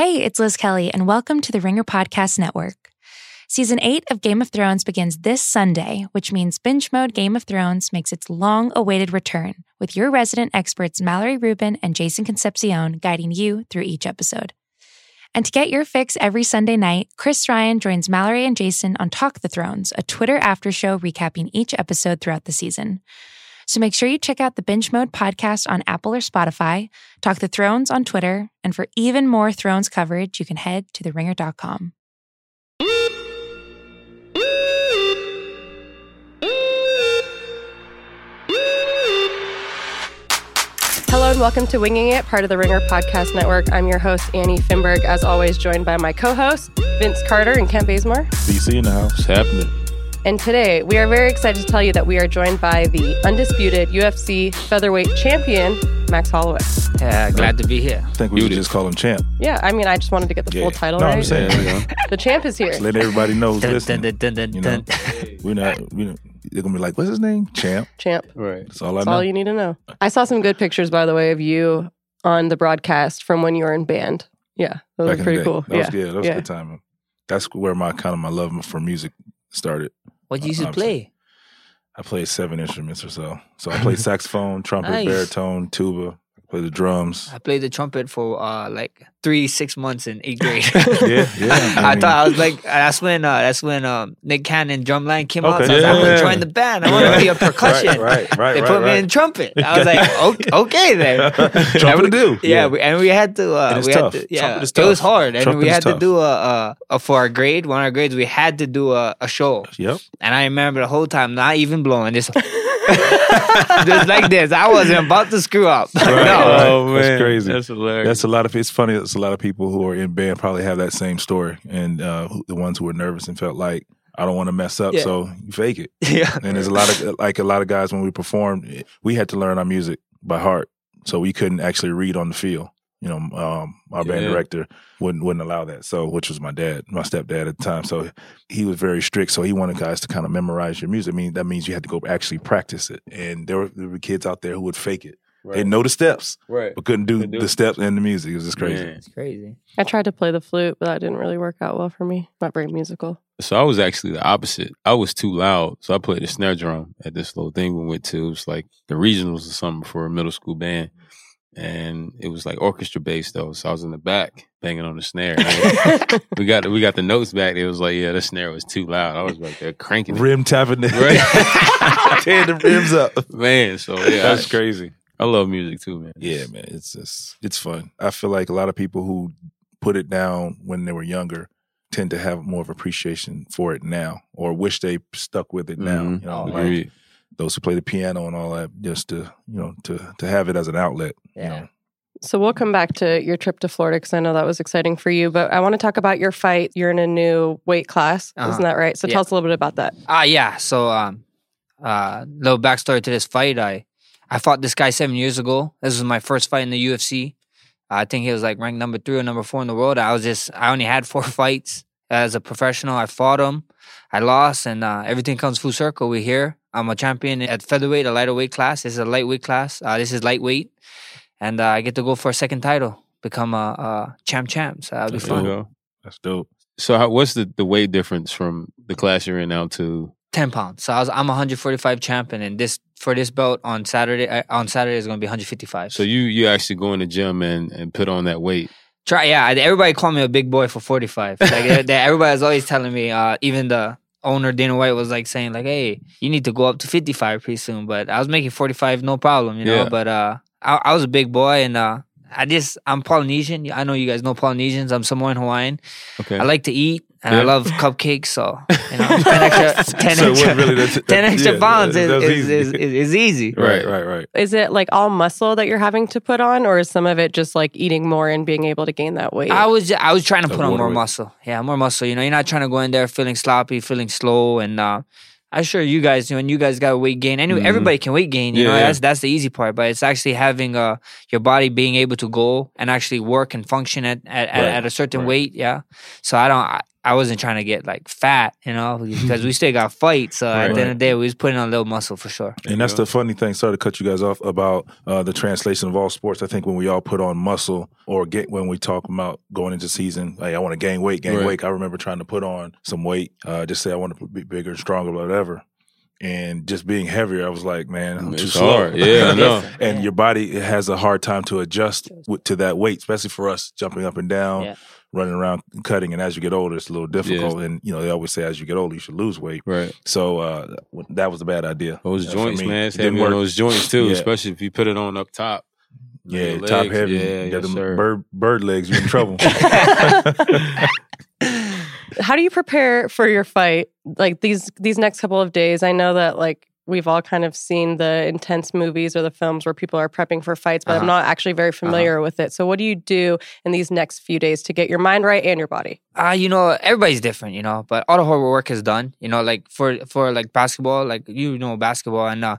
Hey, it's Liz Kelly, and welcome to the Ringer Podcast Network. Season 8 of Game of Thrones begins this Sunday, which means Binge Mode Game of Thrones makes its long awaited return, with your resident experts Mallory Rubin and Jason Concepcion guiding you through each episode. And to get your fix every Sunday night, Chris Ryan joins Mallory and Jason on Talk the Thrones, a Twitter after show recapping each episode throughout the season. So make sure you check out the Binge Mode podcast on Apple or Spotify, Talk the Thrones on Twitter, and for even more Thrones coverage, you can head to theringer.com. Hello and welcome to Winging It, part of the Ringer Podcast Network. I'm your host, Annie Finberg, as always, joined by my co hosts, Vince Carter and Kent Bazemore. BC in the house. Happening. And today, we are very excited to tell you that we are joined by the undisputed UFC featherweight champion, Max Holloway. Yeah, glad to be here. I think we should just call him champ. Yeah, I mean, I just wanted to get the Yeah. full title no, right. I'm saying, you know, The champ is here. just let everybody know who's Dun, listening. dun, dun, dun, you know, we're not. We don't, they're gonna be like, "What's his name? Champ." Champ. Right. That's all I That's know. all you need to know. I saw some good pictures, by the way, of you on the broadcast from when you were in band. Yeah, those Back were pretty cool. That yeah. was good. That was yeah. a good time. That's where my kind of my love for music started. What did you used to play? I played seven instruments or so. So I played saxophone, trumpet, Nice. baritone, tuba. I played the drums. I played the trumpet for uh like three six months in eighth grade. Yeah, yeah. I, mean, thought I was like that's when uh, that's when um, Nick Cannon drumline came out. Okay. So I was like, Yeah. join the band. I want to be a percussion. Right, right, right. They right, put me right. in trumpet. I was like, okay, okay then. Trumpet we- do. Yeah, we, and we had to. Uh, we tough. Had to, yeah, Trumpet is it was hard, and Trumpet we had to do a, a, a for our grade. One of our grades, we had to do a, a show. Yep. And I remember the whole time not even blowing, just, just like this. I wasn't about to screw up. Right, no. right. Oh That's crazy. That's hilarious. That's a lot of. It's funny. It's a lot of people who are in band probably have that same story, and uh, who- the ones who were nervous and felt like I don't want to mess up, Yeah. so you fake it. Yeah. And there's a lot of like a lot of guys when we performed, we had to learn our music by heart, so we couldn't actually read on the field. You know, um, our band Yeah. director wouldn't wouldn't allow that. So, which was my dad, my stepdad at the time. So he was very strict. So he wanted guys to kind of memorize your music. I mean, that means you had to go actually practice it. And there were, there were kids out there who would fake it. right. They know the steps, right. but couldn't do Couldn't do the it. steps and the music. It was just crazy. Man. It's crazy. I tried to play the flute, but that didn't really work out well for me. Not very musical. So I was actually the opposite. I was too loud, so I played the snare drum at this little thing we went to. It was like the regionals or something for a middle school band, and it was like orchestra based though. So I was in the back banging on the snare. And we got we got the notes back. It was like, yeah, the snare was too loud. I was like, they're cranking it. Rim tapping the Right. tearing the rims up. man. So yeah, That's I, crazy. I love music too, man. Yeah, man, it's just it's fun. I feel like a lot of people who put it down when they were younger tend to have more of appreciation for it now, or wish they stuck with it now. Mhm. You know, like Agreed. Those who play the piano and all that, just to you know to to have it as an outlet. You Yeah. know, So we'll come back to your trip to Florida because I know that was exciting for you. But I want to talk about your fight. You're in a new weight class, Uh-huh. isn't that right? So Yeah. tell us a little bit about that. Ah, yeah. So, um, uh, little backstory to this fight. I, I fought this guy seven years ago. This was my first fight in the UFC. I think he was like ranked number three or number four in the world. I was just, I only had four fights as a professional. I fought him. I lost, and uh, everything comes full circle. We're here. I'm a champion at featherweight, a lightweight class. This is a lightweight class. Uh, this is lightweight, and uh, I get to go for a second title, become a, a champ champ. So that'll be There There you fun. go. that's dope. So how, what's the, the weight difference from the class you're in now to? ten pounds. So I was, I'm 145 champion, and this for this belt on Saturday uh, on Saturday is going to be 155. So you you actually go in the gym and, and put on that weight. try, yeah. Everybody called me a big boy for 45. Like they- they- everybody was always telling me. Uh, even the owner Dana White was like saying like, "Hey, you need to go up to 55 pretty soon." But I was making 45, no problem, you know. Yeah. But uh, I, I was a big boy, and uh, I just I'm Polynesian. I know you guys know Polynesians. I'm Samoan Hawaiian. Okay. I like to eat. And I love cupcakes, so you know, ten extra, ten So extra, wasn't really ten extra yeah, pounds that- is, that's is, easy. is, is, is easy. Right, Right. right, right. Is it like all muscle that you're having to put on, or is some of it just like eating more and being able to gain that weight? I was I was trying to The put on more weight. muscle. Yeah, more muscle. You know, you're not trying to go in there feeling sloppy, feeling slow, and uh, I'm sure you guys, you know, when you guys got weight gain. Anyway, Mhm. everybody can weight gain. You know, Yeah, yeah. that's that's the easy part. But it's actually having uh your body being able to go and actually work and function at at, at, Right, at a certain right. weight. Yeah. So I don't. I, I wasn't trying to get like fat, you know, because we still got fights. So at the end of the day, we was putting on a little muscle for sure. And that's the funny thing. Sorry to cut you guys off about uh, the translation of all sports. I think when we all put on muscle or get when we talk about going into season, like I want to gain weight, gain Right. weight. I remember trying to put on some weight, uh, just say I want to be bigger and stronger, whatever. And just being heavier, I was like, man, I'm too It's slow. hard. Yeah, I know. and your body has a hard time to adjust to that weight, especially for us jumping up and down, Yeah. Running around, cutting. And as you get older, it's a little difficult. And you know, they always say as you get older, you should lose weight. Right. So uh, that was a bad idea. Those That's joints, man. It's didn't heavy on those joints too, Yeah. especially if you put it on up top. Yeah, Your top heavy. Yeah, Yeah, yes, sir. bird bird legs, you're in trouble. How do you prepare for your fight? Like these these next couple of days, I know that like we've all kind of seen the intense movies or the films where people are prepping for fights, but I'm Uh-huh. not actually very familiar with it. So what do you do in these next few days to get your mind right and your body? Uh, you know, everybody's different, you know, but all the hard work is done. You know, like for for like basketball, like you know basketball, and uh,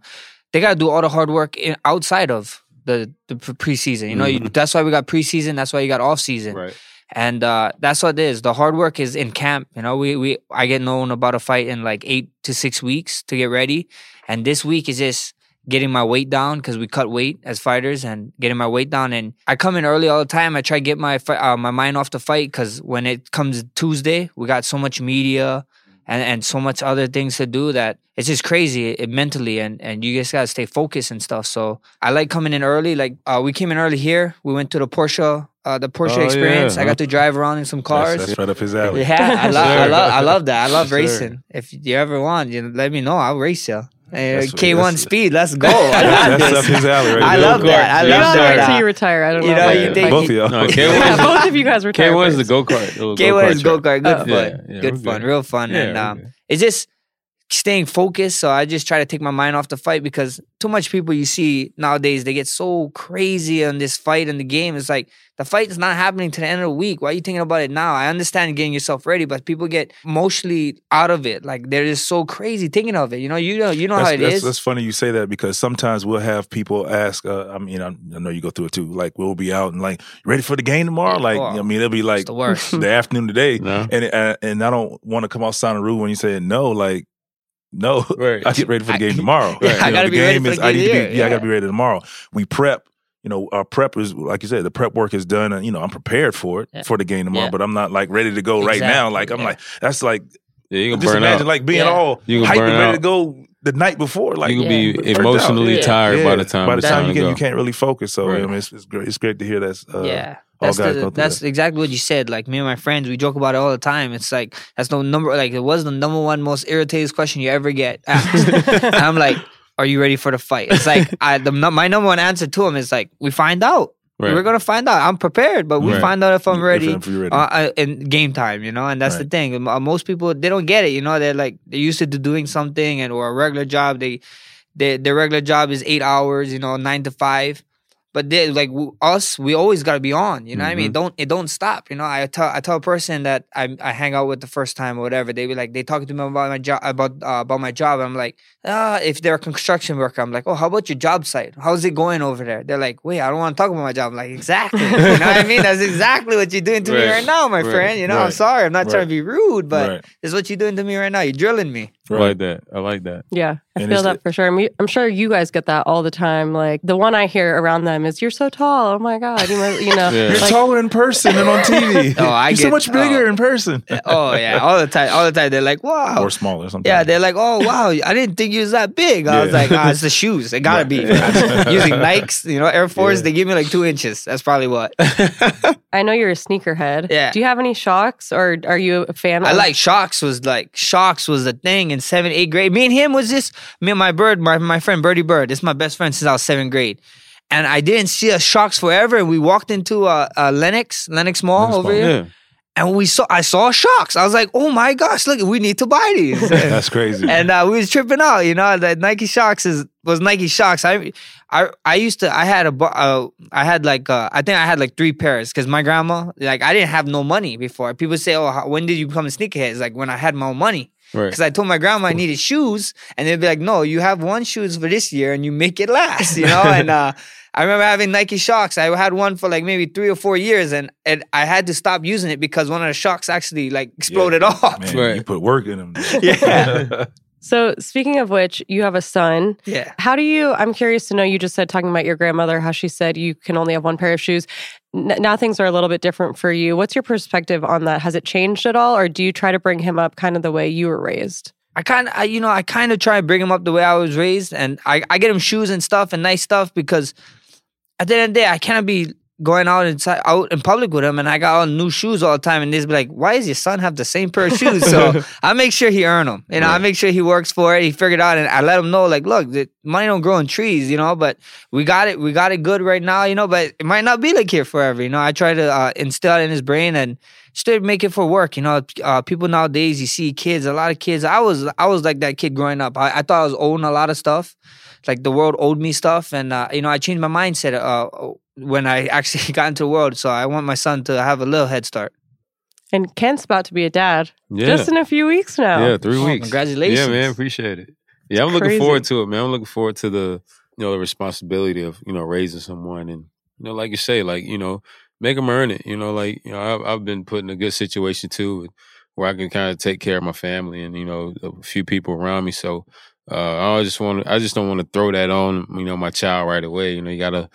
they gotta do all the hard work in, outside of the the preseason. You know, you, that's why we got preseason. That's why you got off season, Right. And uh, that's what it is. The hard work is in camp. You know, we we I get known about a fight in like eight to six weeks to get ready, and this week is just getting my weight down because we cut weight as fighters and getting my weight down. And I come in early all the time. I try to get my uh, my mind off the fight because when it comes Tuesday, we got so much media and, and so much other things to do that it's just crazy it, mentally and, and you just gotta stay focused and stuff. So I like coming in early. Like uh, we came in early here. We went to the Porsche uh, the Porsche Oh, experience. yeah. I got to drive around in some cars. That's, that's right up his alley. Yeah, I love, I Sure. love, I love that. I love Sure. racing. If you ever want, you know, let me know. I'll race you. Uh, K1 speed, let's go. I got That's up his alley right I there. love that. I You love gotta that. wait till uh, you retire. I don't you know. know, you you. think- Both of y'all. No, K1 yeah, is both of you guys retire. K1 is the first. go kart. K1 is go kart, good fun, Yeah, yeah, good we're fun, good. real fun, Yeah, and we're um, good. it's just staying focused. So I just try to take my mind off the fight because too much people you see nowadays they get so crazy on this fight and the game. It's like the fight is not happening to the end of the week. Why are you thinking about it now? I understand getting yourself ready, but people get emotionally out of it. Like they're just so crazy thinking of it. You know, you know, you know that's, how it that's, is. that's funny you say that because sometimes we'll have people ask. Uh, I mean, I, I know you go through it too. Like we'll be out and like, ready for the game tomorrow? Like, oh, I mean, it'll be like the worst. the afternoon today, No. and uh, and I don't want to come out sounding rude when you say no. Like, no, Right. I get ready for the game tomorrow. Yeah, I gotta the be ready game for is- the I game need Yeah, I gotta be ready tomorrow. We prep. You know, our prep is like you said. The prep work is done, and you know, I'm prepared for it Yeah. for the game tomorrow. But I'm not like ready to go right now. Like I'm like that's like Yeah, you can just burn imagine out. like being all You hyped and ready out. to go the night before. Like you can Yeah. be burnt out. emotionally Yeah. tired by the time. by the it's time you get go. you can't really focus. So Right. I mean, it's, it's great. It's great to hear that. Uh, yeah. all That's guys the, go through that's that. exactly what you said. Like me and my friends, we joke about it all the time. It's like that's the number like it was the number one most irritating question you ever get asked. I'm like, are you ready for the fight? It's like I the my number one answer to him is like, we find out. Right. We're gonna find out. I'm prepared, but we Right. find out if I'm ready. if ready. Uh, uh, in game time, you know, and that's the thing. Uh, Most people they don't get it, you know. They're like they're used to doing something and or a regular job. They, they their regular job is eight hours, you know, nine to five. But they like w- us, we always got to be on. You know what I mean? Mm-hmm. Don't it don't stop. You know, I tell I tell a person that I I hang out with the first time or whatever. They be like they talking to me about my job about uh, about my job. I'm like, ah, if they're a construction worker, I'm like, oh, how about your job site? How's it going over there? They're like, wait, I don't want to talk about my job. I'm like, exactly. you know what I mean? That's exactly what you're doing to me Right. right now, my Right. friend. You know, I'm sorry. I'm not trying to be rude, but Right. this is what you're doing to me right now. You're drilling me. I like that. I like that. Yeah, I And feel that it- for sure. I'm, I'm sure you guys get that all the time. Like the one I hear around them is, "You're so tall. Oh my god, you, must, you know." Yeah. You're like- taller in person than on TV. Oh, I You're so much bigger oh. in person. oh yeah, all the time, all the time. They're like, wow. or smaller. Sometimes. Yeah, they're like, oh wow, I didn't think you was that big. I was like, ah, it's the shoes. It gotta be. Using Nikes, you know, Air Force. Yeah. They give me like two inches. That's probably what. I know you're a sneakerhead. Yeah. Do you have any shocks, or are you a fan? I of- like shocks was like shocks was the thing in seventh, eighth grade. Me and him was just me and my bird, my, my friend Birdie Bird. This is my best friend since I was seventh grade. And I didn't see a shocks forever. And we walked into a, a Lenox, Lenox Mall Lenox over Mall, here. Yeah. And we saw I saw sharks. I was like, oh my gosh, look, we need to buy these. That's crazy. and uh, we was tripping out. You know, the Nike Shox is was Nike Shox. I I I used to I had a uh, I had like uh, I think I had like three pairs because my grandma like I didn't have no money before. People say, "Oh, how, when did you become a sneakerhead?" It's like when I had my own money. Right. Because I told my grandma I needed shoes, and they'd be like, "No, you have one shoes for this year, and you make it last," you know. and uh, I remember having Nike Shox. I had one for like maybe three or four years, and, and I had to stop using it because one of the shocks actually like exploded off. Man, Right. you put work in them. Yeah. So, speaking of which, you have a son. Yeah. How do you? I'm curious to know. You just said talking about your grandmother, how she said you can only have one pair of shoes. N- now things are a little bit different for you. What's your perspective on that? Has it changed at all, or do you try to bring him up kind of the way you were raised? I kind of, you know, I kind of try to bring him up the way I was raised, and I, I get him shoes and stuff and nice stuff because at the end of the day, I cannot be going out inside out in public with him, and I got on new shoes all the time, and they'd be like, "Why does your son have the same pair of shoes?" So I make sure he earn them, you know. I make sure he works for it. He figured it out, and I let him know, like, look, the money don't grow on trees, you know. But we got it, we got it good right now, you know. But it might not be like here forever, you know. I try to uh, instill it in his brain and still make it for work. You know, uh, people nowadays, you see kids, a lot of kids. I was, I was like that kid growing up. I, I thought I was owing a lot of stuff, like the world owed me stuff, and uh, you know, I changed my mindset uh, when I actually got into the world. So I want my son to have a little head start. And Kent's about to be a dad Yeah. just in a few weeks now. Yeah, three Oh, weeks. congratulations. Yeah, man, appreciate it. Yeah, I'm looking crazy. forward to it, man. I'm looking forward to the you know the responsibility of you know raising someone and you know like you say, like you know make them earn it. You know, like you know I've, I've been put in a good situation too, where I can kind of take care of my family and you know a few people around me. So uh, I just want I just don't want to throw that on you know my child right away. You know, you gotta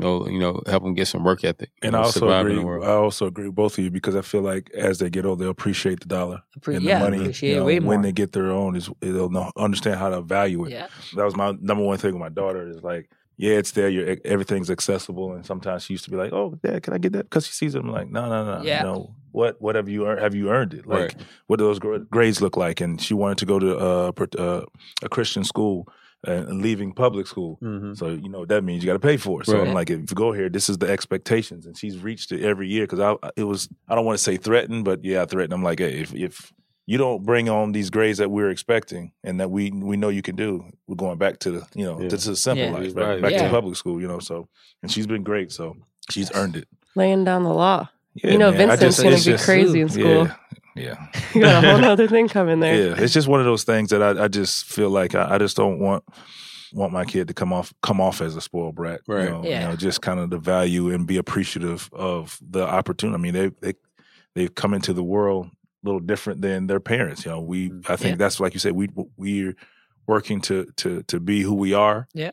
you know you know help them get some work ethic And know, I also survive in agree. the world. I also agree with both of you because I feel like as they get older, they'll appreciate the dollar Appre- and yeah, the money. appreciate you know, way more. when they get their own, is they'll know, understand how to value it. yeah. That was my number one thing with my daughter is like, yeah, it's there. You're, everything's accessible, and sometimes she used to be like, "Oh, Dad, can I get that?" Because she sees it. I'm like, "No, no, no, Yeah. no. What, what have you earned? Have you earned it? Like, Right. what do those grades look like?" And she wanted to go to uh, per- uh, a Christian school and, and leaving public school. Mhm. So you know what that means you got to pay for it. So Right. I'm like, if you go here, this is the expectations, and she's reached it every year. Because I, it was, I don't want to say threatened, but yeah, I threatened. I'm like, hey, if if you don't bring on these grades that we're expecting and that we we know you can do, we're going back to the you know Yeah. to the simple Yeah. life, back, Right. back Yeah. to public school. You know, so and she's been great. So she's earned it. Laying down the law. Yeah, you know, man. Vincent's just- gonna be just- crazy in school. Yeah, yeah. you got a whole other thing coming there. Yeah, it's just one of those things that I, I just feel like I, I just don't want want my kid to come off come off as a spoiled brat. Right. You know, Yeah. you know, just kind of the value and be appreciative of the opportunity. I mean, they they they've come into the world a little different than their parents. You know, we mm. I think Yeah. that's like you said, we we're working to to to be who we are. Yeah.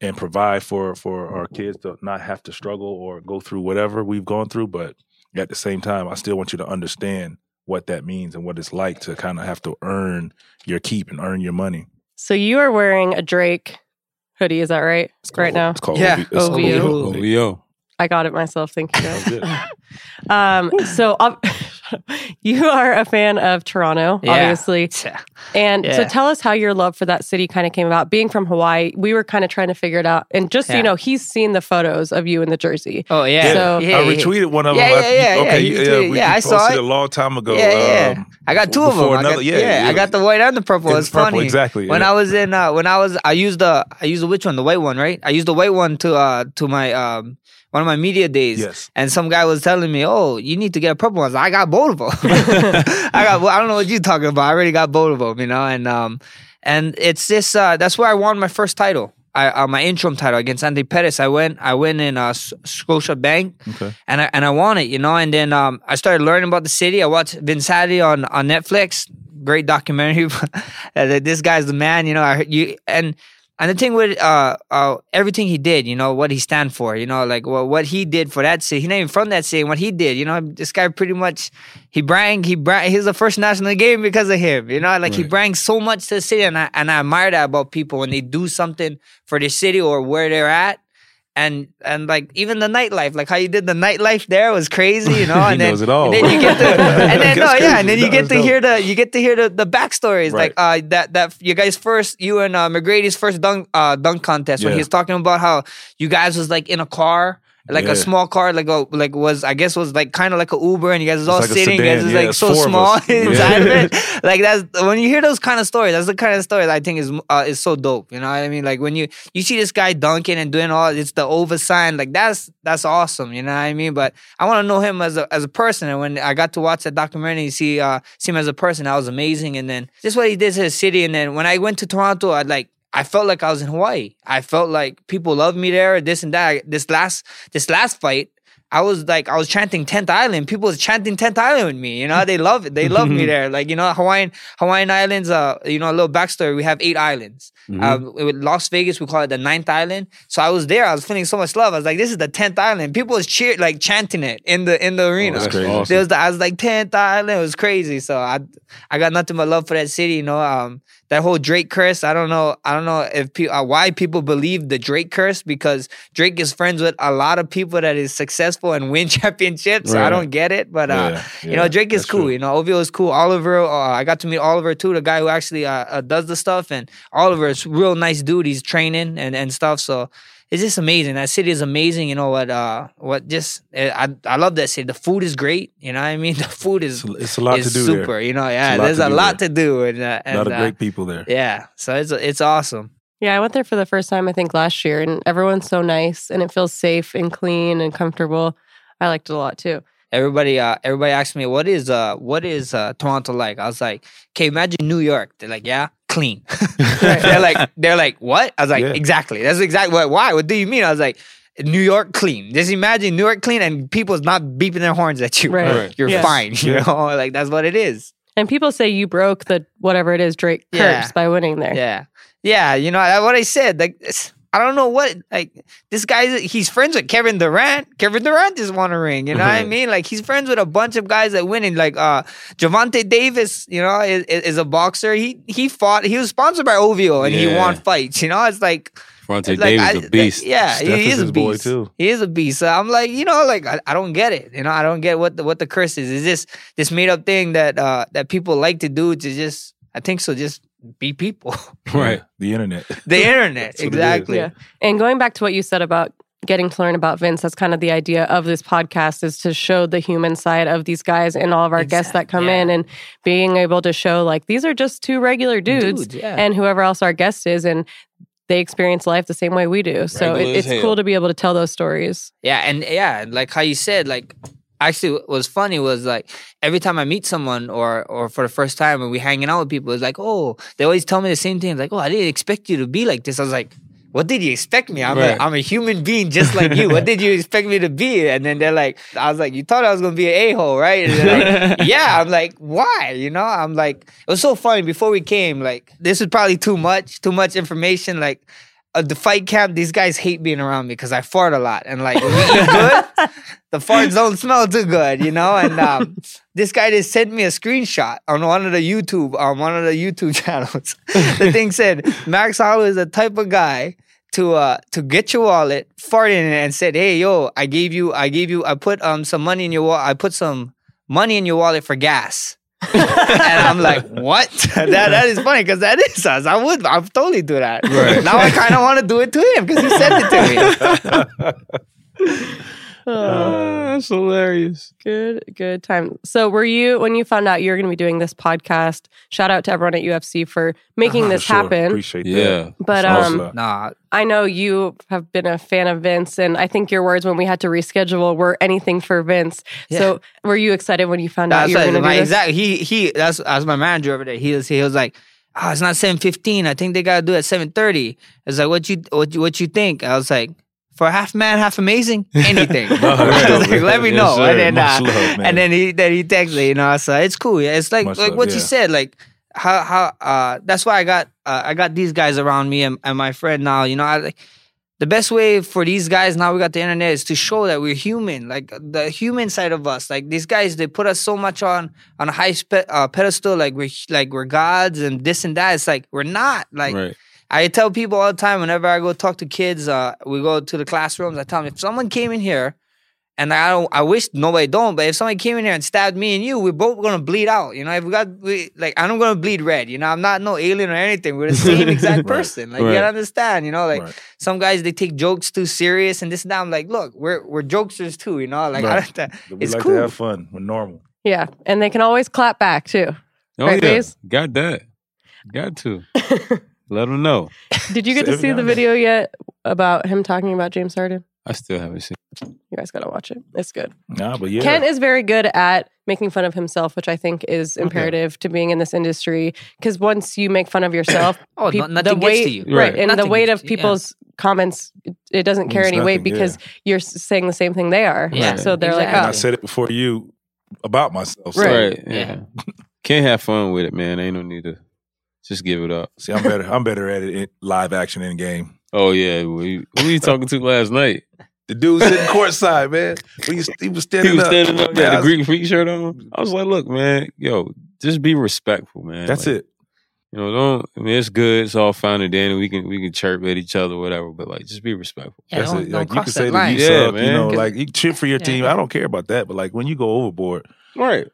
And provide for for our kids to not have to struggle or go through whatever we've gone through, but at the same time, I still want you to understand what that means and what it's like to kind of have to earn your keep and earn your money. So you are wearing a Drake hoodie, is that right? It's right now. It's called Yeah. OVO. OVO. OVO. I got it myself. Thank you. That was guys. um, so ob- you are a fan of Toronto, Yeah. obviously. And so tell us how your love for that city kind of came about. Being from Hawaii, we were kind of trying to figure it out. And just so you know, he's seen the photos of you in the jersey. Oh yeah. Yeah, So- yeah, I retweeted one of them. yeah, yeah, yeah. Okay, You yeah, retweeted- we yeah, I saw it. a long time ago. Yeah, yeah. um, I got two of them. before I got, another- yeah, yeah, I got the white and the purple. in It's purple, funny. exactly. When yeah. I was in, uh, when I was, I used the, I used the which one, the white one, right? I used the white one to, uh, to my, um, one of my media days. yes, And some guy was telling me, "Oh, you need to get a purple one." I, like, I got both of them. I got. I don't know what you're talking about. I already got both of them, you know. And um, and it's this. Uh, that's where I won my first title. I uh, my interim title against Andy Pettis. I went. I went in uh, Scotiabank, okay. and I and I won it, you know. And then um, I started learning about the city. I watched Vince Hattie on on Netflix. Great documentary. This guy's the man, you know. I heard you and. And the thing with uh, uh, everything he did, you know, what he stand for, you know, like well, what he did for that city. He's not even from that city. What he did, you know, this guy pretty much he brang, he brang. He's the first national game because of him, you know, like he Right. brings so much to the city, and I and I admire that about people when they do something for the city or where they're at. And and like even the nightlife, like how you did the nightlife there was crazy, you know. He And then, knows it all. and then you get to and then no, yeah, and then you get to hear the you get to hear the, the backstories, like uh that that you guys first you and uh, McGrady's first dunk uh dunk contest when Yeah. he was talking about how you guys was like in a car like Yeah. a small car, like a like was I guess was like kind of like a Uber, and you guys was all like sitting, you guys was yeah, like so small inside Yeah. of it. Like that's when you hear those kind of stories. That's the kind of stories I think is uh, is so dope. You know what I mean? Like when you you see this guy dunking and doing all it's the over sign. Like that's that's awesome. You know what I mean? But I want to know him as a as a person. And when I got to watch that documentary, see uh see him as a person, that was amazing. And then just what he did to his city. And then when I went to Toronto, I like. I felt like I was in Hawaii. I felt like people loved me there, this and that. This last this last fight, I was like I was chanting 10th Island. People was chanting 10th Island with me. You know, they love it. They love me there. Like, you know, Hawaiian Hawaiian Islands, uh, you know, a little backstory. We have eight islands. Mhm. Um, with Las Vegas, we call it the ninth island. So I was there. I was feeling so much love. I was like, this is the 10th island. People was cheer like chanting it in the in the arena. that's crazy. awesome. There was the, I was like 10th island. It was crazy. So I I got nothing but love for that city. You know, um, that whole Drake curse. I don't know. I don't know if pe- uh, why people believe the Drake curse because Drake is friends with a lot of people that is successful and win championships. I don't get it, but uh, Yeah, you know, Drake is cool. true. You know, OVO is cool. Oliver, uh, I got to meet Oliver too, the guy who actually uh, uh, does the stuff. And Oliver is real nice dude. He's training and, and stuff. So it's just amazing. That city is amazing. You know what? Uh, what just eh, I I love that city. The food is great. You know what I mean? The food is It's, it's a lot to do super. there. You know, yeah. lot There's to a do lot to do, and, uh, A lot of uh, great people there. yeah. So it's it's awesome. Yeah, I went there for the first time, I think, last year, and everyone's so nice and it feels safe and clean and comfortable. I liked it a lot too. Everybody, uh, everybody asked me, "What is uh, what is uh, Toronto like?" I was like, "Okay, imagine New York." They're like, "Yeah, clean." they're like, they're like, "What?" I was like, Yeah. "Exactly. That's exactly what. Why? What do you mean?" I was like, "New York clean. Just imagine New York clean, and people's not beeping their horns at you. Right. Right. You're Yeah. fine. You Yeah. know, like that's what it is. And people say you broke the whatever it is Drake curse Yeah. by winning there. Yeah, yeah. You know what I said. Like I don't know what like this guy. He's friends with Kevin Durant. Kevin Durant just won a ring. You know what I mean? Like he's friends with a bunch of guys that winning. Like uh Gervonta Davis. You know is, is a boxer. He he fought. He was sponsored by OVO and he won fights. You know it's like. It's like, Davis I- a beast. yeah, Steph he is is a beast. too. He is a beast. So I'm like, you know, like I, I don't get it. You know, I don't get what the what the curse is. Is this this made up thing that uh that people like to do to just I think so just be people. Right. The internet. the internet. That's what it is. exactly. Yeah. And going back to what you said about getting to learn about Vince, that's kind of the idea of this podcast is to show the human side of these guys and all of our guests that come yeah. in and being able to show like these are just two regular dudes, Dudes, yeah. and whoever else our guest is and they experience life the same way we do. So it, it's hell. cool to be able to tell those stories. Yeah, and yeah, like how you said, like actually what was funny was like every time I meet someone or or for the first time when we hanging out with people, it's like, oh, they always tell me the same thing. Like, oh, I didn't expect you to be like this. I was like, what did you expect me? I'm Right. a, I'm a human being just like you. What did you expect me to be? And then they're like, I was like, you thought I was gonna be an a hole, right? And like, yeah. I'm like, why? You know? I'm like, it was so funny before we came. Like, this is probably too much, too much information. Like. At the fight camp, these guys hate being around me because I fart a lot, and like we eat good, the farts don't smell too good, you know. And um, this guy just sent me a screenshot on one of the YouTube, on one of the YouTube channels. the thing said, Max Holloway is the type of guy to uh to get your wallet, fart in it, and said, "Hey, yo, I gave you, I gave you, I put um some money in your wallet, I put some money in your wallet for gas." And I'm like, what? that that is funny because that is us. I would, I would totally do that. Right. Now I kind of want to do it to him because he sent it to me. Uh, that's hilarious. Good, good time. So, were you when you found out you were going to be doing this podcast? Shout out to everyone at UFC for making For this sure. happen. Appreciate that. Yeah. But Much um, love. Nah, I know you have been a fan of Vince, and I think your words when we had to reschedule were anything for Vince. So, were you excited when you found out That's you were going to My do this? exact. He he. That's that's my manager over there. He was he was like, oh, it's not seven fifteen. I think they gotta do it at seven thirty. It's like, what you what you, what you think? I was like, for half man, half amazing, anything. No, I like, let me Yes, know. sir. and then uh, love, and then he then he texted me. You know, so it's cool. Yeah, it's like Much like love, what you yeah. said. Like how how uh that's why I got uh, I got these guys around me and, and my friend now. You know, I like the best way for these guys now we got the internet is to show that we're human like the human side of us like these guys they put us so much on on a high spe- uh, pedestal like we're like we're gods and this and that it's like we're not like right. I tell people all the time whenever i go talk to kids uh we go to the classrooms i tell them if someone came in here And I don't, I wish nobody don't, but if somebody came in here and stabbed me and you, we're both gonna bleed out. You know, if we got we, like I'm not gonna bleed red. You know, I'm not no alien or anything. We're the same exact Right. person. Like you gotta understand. You know, like Right. some guys they take jokes too serious and this and that. I'm like, look, we're we're jokesters too. You know, like I Right. don't, We it's like cool. to have fun. We're normal. Yeah. And they can always clap back too. Oh Right, yeah, Faze? got that. Got to let them know. Did you get to see the and then. video yet about him talking about James Harden? I still haven't seen. You guys got to watch it. It's good. Nah, but yeah. Kent is very good at making fun of himself, which I think is imperative to being in this industry. Because once you make fun of yourself, Oh, peop- no, nothing the gets weight, to you. right? Right. And the weight gets of to you, yeah. people's comments, it, it doesn't carry Means any weight nothing, yeah. because you're s- saying the same thing they are. Yeah. So they're oh. and I like, said it before you about myself. So, Right. Right. Yeah. Can't have fun with it, man. Ain't no need to just give it up. See, I'm better. I'm better at it in live action in game. Oh yeah. We, who were you talking to last night? The dude sitting courtside, man. He was, he was standing He was up. standing up, Man, had I a was- Greek freak shirt on. I was like, look, man, yo, just be respectful, man. That's Like, it. You know, don't. I mean, it's good. It's all fine and dandy. We can we can chirp at each other, whatever. But like, just be respectful. Yeah, That's don't, it. don't Like you cross can say that line. you Yeah, suck, you man. know, 'Cause- like you cheer for your Yeah. team. I don't care about that. But like when you go overboard, Right.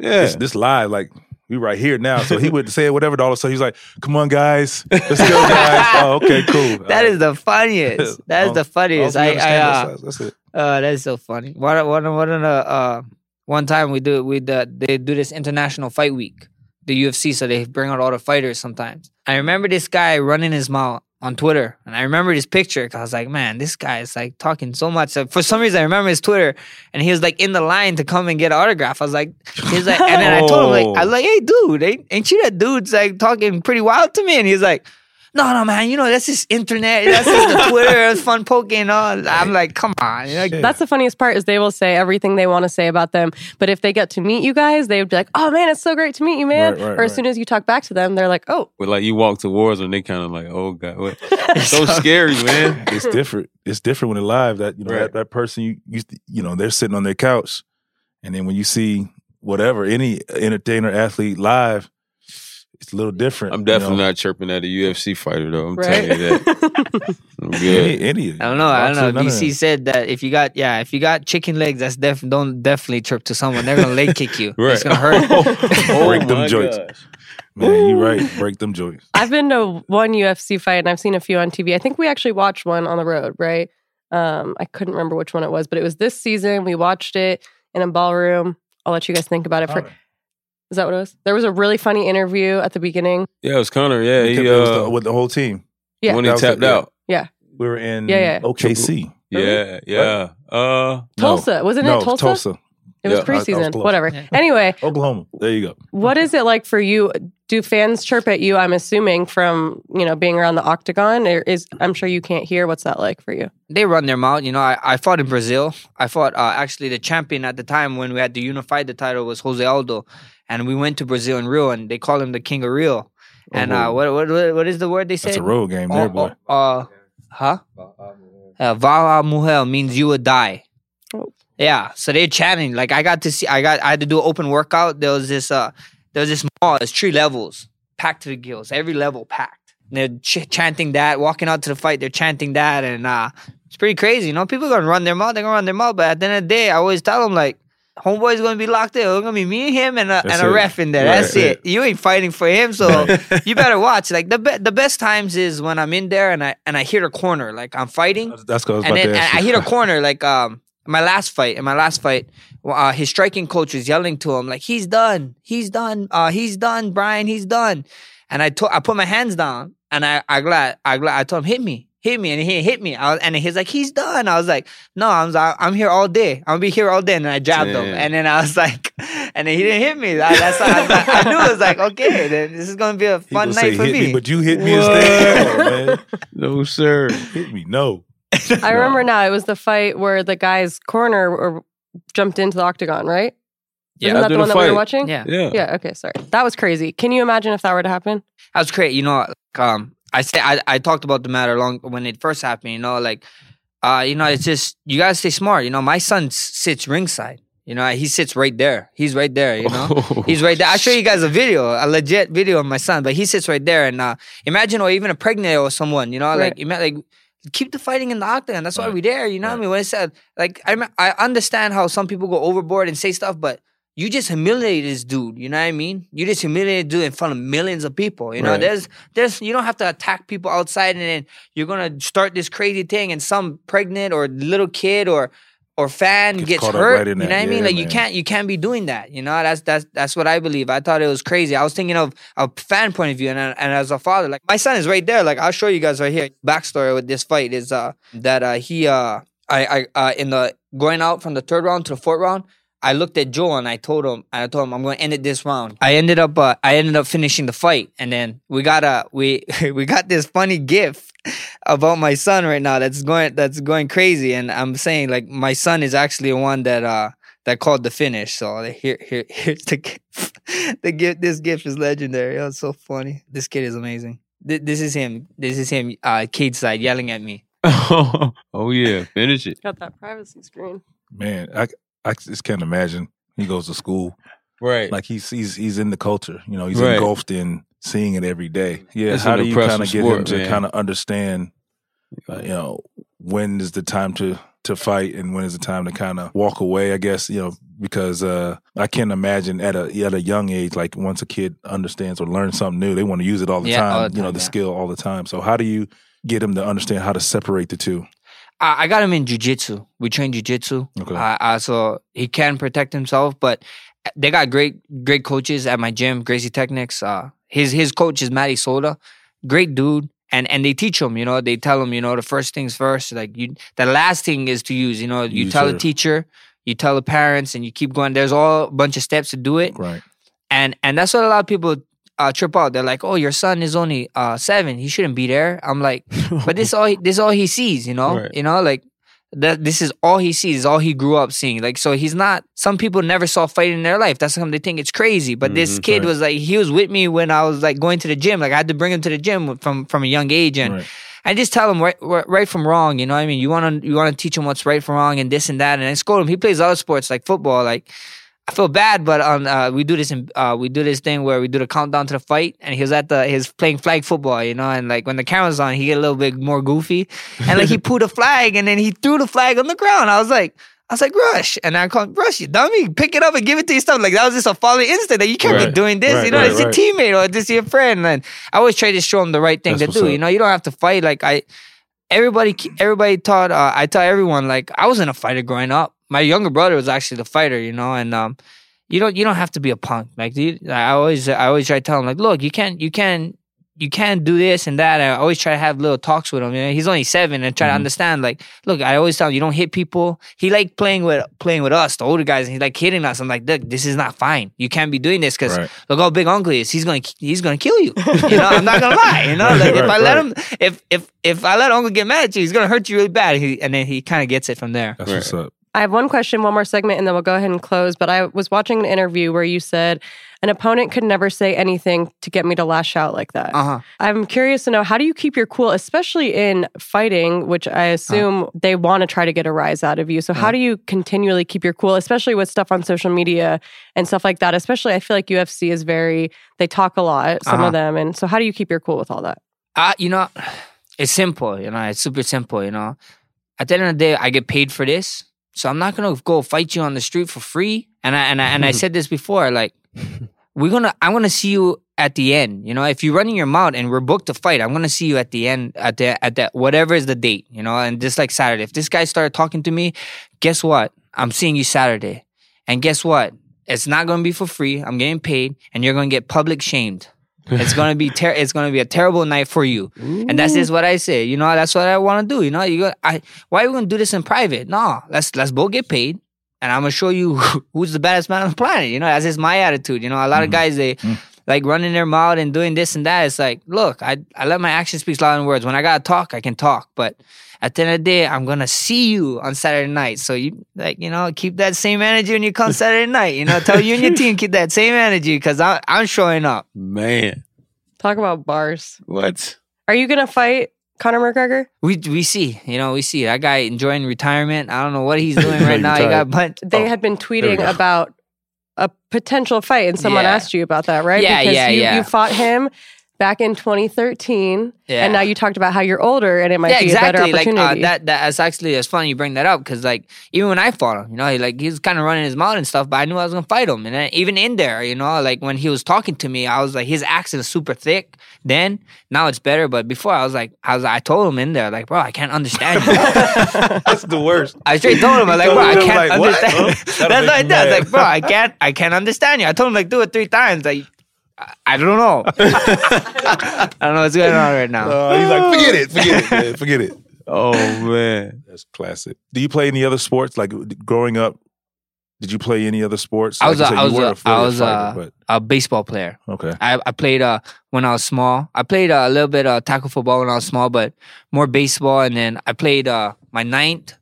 Yeah. this, this live, like we right here now. So he would say whatever. All of a sudden he's like, "Come on, guys, let's go, guys." oh, okay, cool. That is the funniest. That is the funniest. I, I, uh, that's, that's it. uh, that's so funny. One, one, one, uh, one time we do, we the, they do this international fight week, the UFC. So they bring out all the fighters sometimes. I remember this guy running his mouth on Twitter, and I remember this picture because I was like, man, this guy is like talking so much. So for some reason, I remember his Twitter, and he was like in the line to come and get an autograph. I was like, he was like, and then I told him like, I was like, oh. hey, dude, ain't, ain't you that dude's like talking pretty wild to me? And he's like. No, no, man. You know that's just internet. That's just the Twitter. It's fun poking on. I'm like, come on. You know, That's the funniest part is they will say everything they want to say about them. But if they get to meet you guys, they would be like, oh man, it's so great to meet you, man. Right, right, or as right. soon as you talk back to them, they're like, oh, But like you walk towards them, they kind of like, oh god, what? It's so scary, man. It's different. It's different when they're live. That you know Right. that, that person you used to, you know they're sitting on their couch, and then when you see whatever any entertainer athlete live, it's a little different. I'm you definitely know. not chirping at a UFC fighter though. I'm right? telling you that. I'm good. Any, any, I don't know. I don't know. boxer, DC them. said that if you got yeah, if you got chicken legs, that's def don't definitely trip to someone. They're gonna leg kick you. right. It's gonna hurt. Oh Break them joints. gosh. Man, you're right. Break them joints. I've been to one UFC fight and I've seen a few on TV. I think we actually watched one on the road, right? Um, I couldn't remember which one it was, but it was this season. We watched it in a ballroom. I'll let you guys think about it. For is that what it was? There was a really funny interview at the beginning. Yeah, it was Conor. Yeah, It he was uh, the- with the whole team. Yeah. when he was tapped the- yeah. We were in Yeah, yeah. OKC. Yeah, yeah. Uh, Tulsa, wasn't no, it Tulsa? Tulsa, It was Yeah, I- I was preseason. Whatever. Yeah. Anyway, Oklahoma. There you go. what is it like for you? Do fans chirp at you? I'm assuming from you know being around the octagon. Or is I'm sure you can't hear. What's that like for you? they run their mouth. You know, I, I fought in Brazil. I fought uh, actually the champion at the time when we had to unify the title was Jose Aldo, and we went to Brazil in Rio, and they call him the King of Rio. And uh, Oh, what, what what what is the word they say? It's a road game there, boy. Uh, uh, huh? Uh, Vala Muhel means you would die. Oh. Yeah, so they're chanting. Like I got to see, I got, I had to do an open workout. There was this, uh, there was this mall. It's three levels, packed to the gills. Every level packed. And they're ch- chanting that. Walking out to the fight, they're chanting that, and uh, it's pretty crazy. You know, people gonna run their mouth. They're gonna run their mouth. But at the end of the day, I always tell them like, homeboy's gonna be locked in. It's gonna be me and him and a, That's and a it. ref in there. Right, That's right. it. You ain't fighting for him, so you better watch. Like the be- the best times is when I'm in there and I and I hear the corner, like I'm fighting, That's was and then and I hear the corner, like um my last fight. In my last fight, uh, his striking coach was yelling to him like, "He's done, he's done, uh, he's done, Brian, he's done." And I to- I put my hands down and I I glad I glad I told him hit me. Hit me and he hit me. I was, and he's like, he's done. I was like, no, I'm I'm here all day. I'm gonna be here all day. And then I jabbed him. And then I was like, and then he didn't hit me. I, that's I, was like, I knew it was like, okay, then this is gonna be a fun night say, for hit me. me, but you hit me instead. Oh, no, sir. Hit me, no. I remember now. It was the fight where the guy's corner or jumped into the octagon, right? Yeah. Isn't that the one the that we were watching? yeah. Yeah. Yeah. Okay. Sorry. That was crazy. Can you imagine if that were to happen? That was great. You know, like, um, I say I, I talked about the matter long when it first happened. You know, like, uh, you know, it's just you gotta stay smart. You know, my son sits ringside. You know, he sits right there. He's right there. You know, he's right there. I'll show you guys a video, a legit video of my son, but he sits right there. And uh, imagine, or even a pregnant or someone. You know, like Right. ima- like keep the fighting in the octagon. That's why we're there. You know what I mean? When I said like I me- I understand how some people go overboard and say stuff, but you just humiliate this dude. You know what I mean? You just humiliate dude in front of millions of people. You know, Right. there's there's you don't have to attack people outside and then you're gonna start this crazy thing and some pregnant or little kid or or fan Gets gets hurt. right you know what I mean? Yeah, Like you can't you can't be doing that. You know, that's that's that's what I believe. I thought it was crazy. I was thinking of a fan point of view and and as a father, like my son is right there. Like I'll show you guys right here. Backstory with this fight is uh that uh he uh I I uh in the going out from the third round to the fourth round. I looked at Joel and I told him, and I told him I'm going to end it this round. I ended up, uh, I ended up finishing the fight, and then we got a we we got this funny gift about my son right now that's going that's going crazy, and I'm saying like my son is actually the one that uh that called the finish. So here here here's the gift. the gift. This gift is legendary. Oh, it's so funny. This kid is amazing. Th- This is him. This is him. Uh, cageside yelling at me. oh yeah, finish it. Got that privacy screen. Man, I I just can't imagine. He goes to school Right. like he's he's he's in the culture. You know, he's Right. engulfed in seeing it every day. Yeah, It's how do you kind of get him to kind of understand? Uh, you know, when is the time to to fight and when is the time to kind of walk away? I guess you know because uh, I can't imagine at a at a young age, like once a kid understands or learns something new, they want to use it all the Yeah, time. all the you know, the yeah. skill all the time. So how do you get them to understand how to separate the two? I, I got him in jujitsu. We train jujitsu. Okay. Uh, so he can protect himself, but they got great great coaches at my gym, Gracie Technics. Uh, his his coach is Matty Soda, great dude. And and they teach him, you know, they tell him, you know, the first things first. Like you, the last thing is to use. You know, you Use tell your- the teacher, you tell the parents, and you keep going. There's all a bunch of steps to do it, Right. and and that's what a lot of people uh, trip out. They're like, "Oh, your son is only uh, seven; he shouldn't be there." I'm like, but this all he, this all he sees, you know, Right. you know, like that. This is all he sees, all he grew up seeing. Like, so he's not. Some people never saw fighting in their life. That's something they think it's crazy. But this Mhm, kid right. was like, he was with me when I was like going to the gym. Like, I had to bring him to the gym from from a young age, and right. I just tell him right, right right from wrong. You know, what I mean, you want to you want to teach him what's right from wrong and this and that. And I scold him. He plays other sports like football. Like I feel bad, but on uh, we do this in uh, we do this thing where we do the countdown to the fight, and he was at the he was playing flag football. You know, and like when the camera's on, he get a little bit more goofy, and like he pulled a flag and then he threw the flag on the ground. I was like. I was like, Rush. And I called Rush, you dummy. Pick it up and give it to your stuff. Like, that was just a falling instant that you can't be doing this. Right, you know, right, it's your teammate or this your friend. And I always try to show him the right thing That's to do. up. You know, you don't have to fight. Like, I, everybody everybody taught uh, I taught everyone like I wasn't a fighter growing up. My younger brother was actually the fighter, you know, and um you don't you don't have to be a punk. Like you, I always I always try to tell him like, look, you can't you can't you can't do this and that. I always try to have little talks with him. You know? He's only seven and try to Mhm. understand. Like, look, I always tell him you don't hit people. He like playing with playing with us, the older guys, and he like hitting us. I'm like, look, this is not fine. You can't be doing this because Right. look how big Uncle is. He's gonna he's gonna kill you. You know, I'm not gonna lie. You know, like if I Right, let right. him, if if if I let Uncle get mad at you, he's gonna hurt you really bad. He, and then he kind of gets it from there. That's Right. what's up. I have one question, one more segment, and then we'll go ahead and close. But I was watching an interview where you said an opponent could never say anything to get me to lash out like that. Uh huh. I'm curious to know how do you keep your cool, especially in fighting, which I assume they want to try to get a rise out of you. So, how Uh-huh. do you continually keep your cool, especially with stuff on social media and stuff like that? Especially, I feel like UFC is very, they talk a lot, some Uh-huh. of them. And so, how do you keep your cool with all that? Uh, you know, it's simple. You know, it's super simple. You know, at the end of the day, I get paid for this, so I'm not gonna go fight you on the street for free. And I and I and I said this before. Like, we're gonna, I'm gonna see you at the end. You know, if you're running your mouth and we're booked to fight, I'm gonna see you at the end at the at that whatever is the date. You know, and just like Saturday, if this guy started talking to me, guess what? I'm seeing you Saturday, and guess what? It's not gonna be for free. I'm getting paid, and you're gonna get public shamed. It's gonna be ter- it's gonna be a terrible night for you. And that's just what I say. You know, that's what I want to do. You know, you go, I why are we gonna do this in private? No, let's let's both get paid, and I'm gonna show you who's the baddest man on the planet. You know, that's just my attitude. You know, a lot of Mhm. guys they Mm. like running their mouth and doing this and that. It's like, look, I I let my actions speak louder than words. When I gotta talk, I can talk, but. At the end of the day, I'm gonna see you on Saturday night. So you like, you know, keep that same energy when you come Saturday night. You know, tell you and your team keep that same energy because I'm I'm showing up. Man, Talk about bars. what? Are you going to fight Conor McGregor? We we see, you know, we see that guy enjoying retirement. I don't know what he's doing right now. He got but They Oh, had been tweeting about a potential fight, and someone Yeah. asked you about that, right? Yeah, because yeah, you, yeah. you fought him. Back in 2013, Yeah. and now you talked about how you're older and it might yeah, be exactly. a better opportunity. Like uh, opportunity. that. That's actually it's funny you bring that up because like even when I fought him, you know, he, like he was kind of running his mouth and stuff, but I knew I was gonna fight him. And then, even in there, you know, like when he was talking to me, I was like, his accent is super thick. Then now it's better, but before I was like, I was I told him in there like, bro, I can't understand you. That's the worst. I straight told him, I was like, bro, I can't like, what? understand. Huh? That's That'll what I did. I was like, bro, I can't, I can't understand you. I told him like do it three times. Like, I- don't know. I don't know what's going on right now. Uh, he's like, forget it, forget it, man, forget it. Oh man. That's classic. Do you play any other sports? Like growing up, did you play any other sports? I was Like a- you said, I was were a- I was fighter, a baseball player. okay. I, I played uh when I was small. I played uh, a little bit uh, tackle football when I was small, but more baseball. And then I played uh my ninth,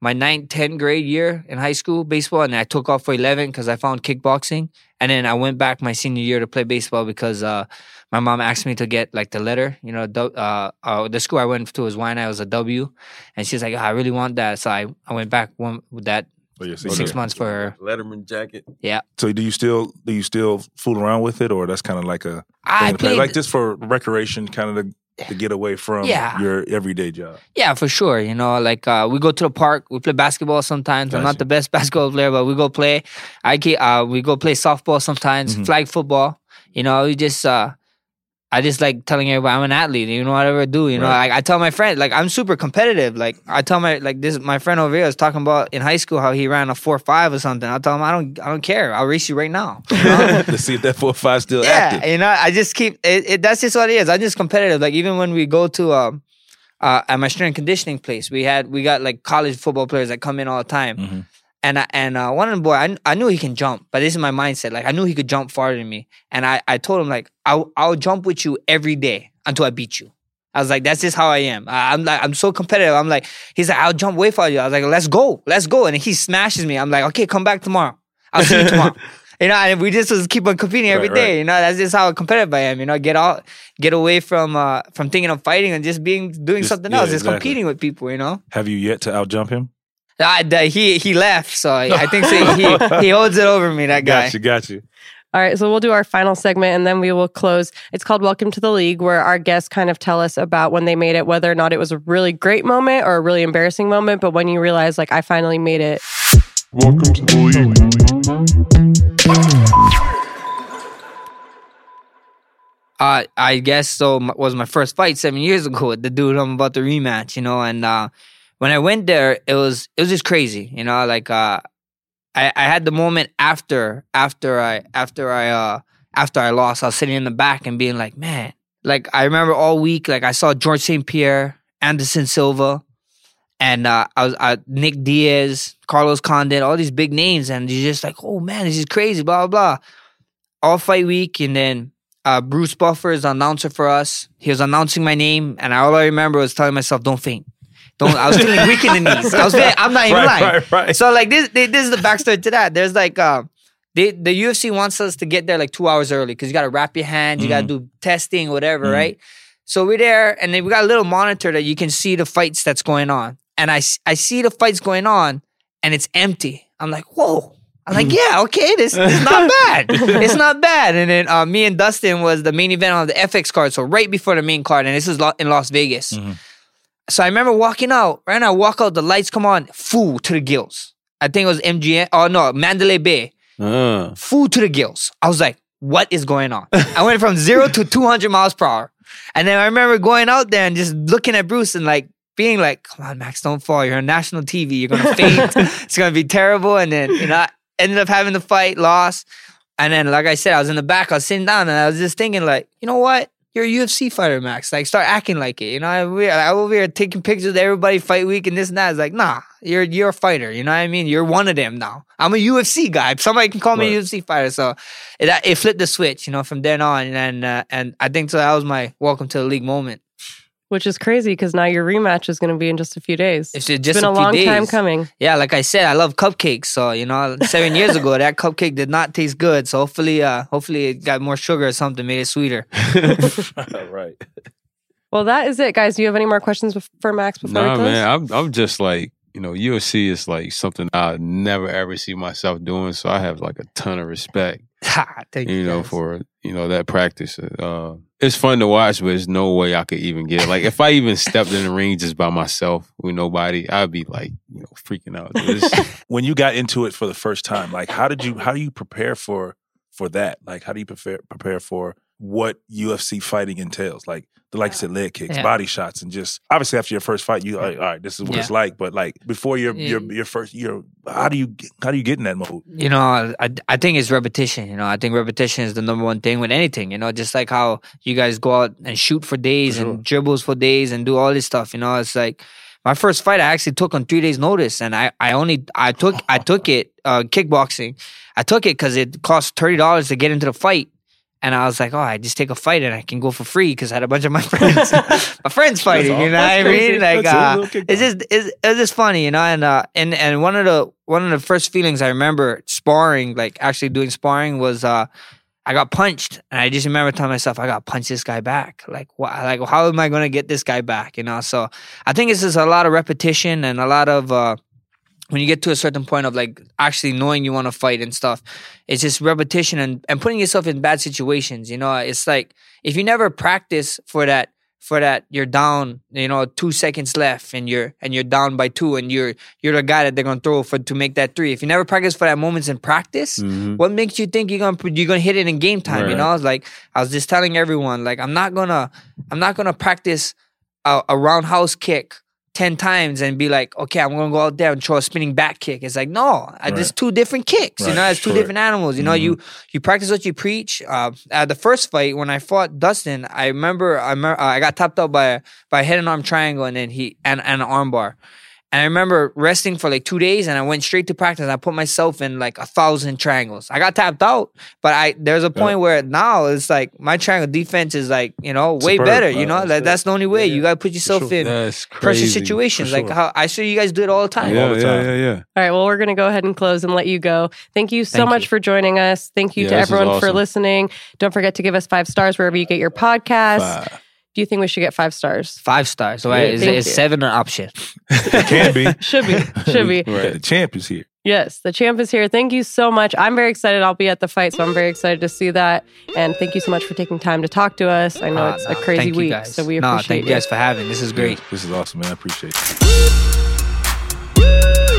my ninth, tenth grade year in high school baseball, and then I took off for eleven because I found kickboxing. And then I went back my senior year to play baseball because uh my mom asked me to get like the letter. You know, du- uh, uh the school I went to was Waianae. It was a W, and she's like, "Ah, I really want that. So I I went back one with that So you're six months for her. Letterman jacket. Yeah. So do you still do you still fool around with it, or that's kind of like a I thing play? like just for recreation, kind of to, to get away from Yeah. your everyday job? Yeah, for sure. You know, like uh, we go to the park, we play basketball sometimes. I'm not the best basketball player, but we go play. I ke- uh, we go play softball sometimes, Mhm. flag football. You know, we just uh, I just like telling everybody I'm an athlete. You know, whatever I do. You know, like I tell my friends, like I'm super competitive. Like I tell my like this my friend over here was talking about in high school how he ran a four five or something. I tell him I don't I don't care. I'll race you right now. You know? to see if that four five still yeah, active. you know, I just keep it, it. That's just what it is. I'm just competitive. Like even when we go to um, uh, at my strength conditioning place, we had we got like college football players that come in all the time, Mhm. And I, and uh, one of the boy, I, I knew he can jump, but this is my mindset. Like I knew he could jump farther than me, and I I told him like I'll I'll jump with you every day until I beat you. I was like, that's just how I am. I, I'm like, I'm so competitive. I'm like, he's like, I'll jump way farther. I was like, let's go, let's go. And he smashes me. I'm like, okay, come back tomorrow. I'll see you tomorrow. You know, and we just was keep on competing every Right, day. right. You know, that's just how competitive I am. You know, get out, get away from uh from thinking of fighting and just being doing Just- something yeah, else, just exactly. competing with people. You know, Have you yet to outjump him? I, the- he he left, so I think so he he holds it over me. That guy. Got you, got you. All right, so we'll do our final segment and then we will close. It's called Welcome to the League, where our guests kind of tell us about when they made it, whether or not it was a really great moment or a really embarrassing moment, but when you realize, like, I finally made it. Welcome to the league. Uh, I guess so. Was my first fight seven years ago with the dude I'm about to rematch, you know. And uh, when I went there, it was it was just crazy, you know. Like uh, I I had the moment after after I after I uh after I lost, I was sitting in the back and being like, man, like I remember all week, like I saw George St. Pierre, Anderson Silva, and uh, I was uh, Nick Diaz, Carlos Condit, all these big names, and you're just like, oh man, this is crazy, blah blah blah. All fight week, and then uh, Bruce Buffer is the announcer for us. He was announcing my name, and all I remember was telling myself, "Don't faint." Don't. I was feeling weak in the knees. I was. Feeling, I'm not even Right, lying. right, right. So like this, this is the backstory to that. There's like, uh, they, the UFC wants us to get there like two hours early because you got to wrap your hands, you got to do testing, whatever, Mhm. right? So we're there, and then we got a little monitor that you can see the fights that's going on, and I, I see the fights going on, and it's empty. I'm like, whoa. I'm like, yeah, okay, this, this is not bad. it's not bad. And then uh, me and Dustin was the main event on the FX card, so right before the main card, and this is in Las Vegas. Mhm. So I remember walking out. Right now, I walk out, the lights come on, full to the gills. I think it was MGM. Oh no, Mandalay Bay, Uh, full to the gills. I was like, what is going on? I went from zero to 200 miles per hour. And then I remember going out there and just looking at Bruce and like being like, come on, Max, don't fall. You're on national TV. You're going to faint. it's going to be terrible. And then, you know, I ended up having the fight, lost. And then, like I said, I was in the back, I was sitting down and I was just thinking, like, you know what? You're a UFC fighter, Max. Like, start acting like it. You know, I, we, I over here taking pictures of everybody fight week and this and that. It's like, nah, you're you're a fighter. You know what I mean? You're one of them now. I'm a UFC guy. Somebody can call me a UFC fighter. So it it flipped the switch, you know, from then on. And uh, and I think so. That was my welcome to the league moment. Which is crazy because now your rematch is going to be in just a few days. It's just it's been a, few long time coming. Yeah, like I said, I love cupcakes. So you know, seven years ago, that cupcake did not taste good. So hopefully, uh, hopefully it got more sugar or something, made it sweeter. right. Well, that is it, guys. Do you have any more questions for Max before we nah, close? man, I'm I'm just like you know, UFC is like something I never ever see myself doing. So I have like a ton of respect Thank you know, guys. for you know that practice. Uh, it's fun to watch, but there's no way I could even get like if I even stepped in the ring just by myself with nobody, I'd be like you know freaking out. When you got into it for the first time, like how did you how do you prepare for for that? Like how do you prepare prepare for what UFC fighting entails? Like the like you said, leg kicks, Yeah. body shots, and just obviously after your first fight, you like, all right, this is what it's like. But like before your your Yeah. your first your how do you get- how do you get in that mode? you know, I, I think it's repetition. You know, I think repetition is the number one thing with anything. You know, just like how you guys go out and shoot for days For sure. and dribbles for days and do all this stuff. You know, it's like my first fight. I actually took on three days' notice, and I I only I took I took it uh, kickboxing. I took it because it cost thirty dollars to get into the fight. And I was like, oh, I just take a fight and I can go for free because I had a bunch of my friends, my friends fighting. all- You know what I mean? Like, uh, it's just it's, it's just funny, you know. And uh, and and one of the one of the first feelings I remember sparring, like actually doing sparring, was uh, I got punched, and I just remember telling myself, I got to punch this guy back. Like, what? Like, how am I going to get this guy back? You know. So I think it's just a lot of repetition and a lot of. Uh, when you get to a certain point of like actually knowing you want to fight and stuff, it's just repetition and, and putting yourself in bad situations. You know, it's like if you never practice for that for that you're down, you know, two seconds left and you're and you're down by two and you're you're the guy that they're gonna throw for to make that three. If you never practice for that moments in practice, Mhm. what makes you think you're gonna you're gonna hit it in game time? You know, I was like I was just telling everyone like I'm not gonna I'm not gonna practice a, a roundhouse kick. 10 times and be like, okay, I'm gonna go out there and throw a spinning back kick. It's like, no, I just Right. two different kicks. You know, it's two Correct. different animals. You know, you you practice what you preach. Uh, at the first fight when I fought Dustin, I remember I remember, uh, I got tapped out by by a head and arm triangle and then he and, and an arm bar. And I remember resting for like two days and I went straight to practice. I put myself in like a thousand triangles. I got tapped out, but I there's a point where now it's like my triangle defense is like, you know, way Superb. better. You know, that's like it. that's the only way. Yeah, You gotta put yourself sure. in That's pressure situations. For Like how I see you guys do it all the time. Yeah, all the yeah, time. yeah, yeah. All right, well, we're going to go ahead and close and let you go. Thank you so Thank much you. for joining us. Thank you Yeah, to this is everyone for listening. Don't forget to give us five stars wherever you get your podcast. Five. Do you think we should get five stars? Five stars. So Yeah, is, is seven an option? It can be. Should be. Should be. The champ is here. Yes, the champ is here. Thank you so much. I'm very excited. I'll be at the fight, so I'm very excited to see that. And thank you so much for taking time to talk to us. I know Ah, it's no, a crazy thank you week, guys. so we no, appreciate thank you it. guys for having. This is great. This is awesome, man. I appreciate it.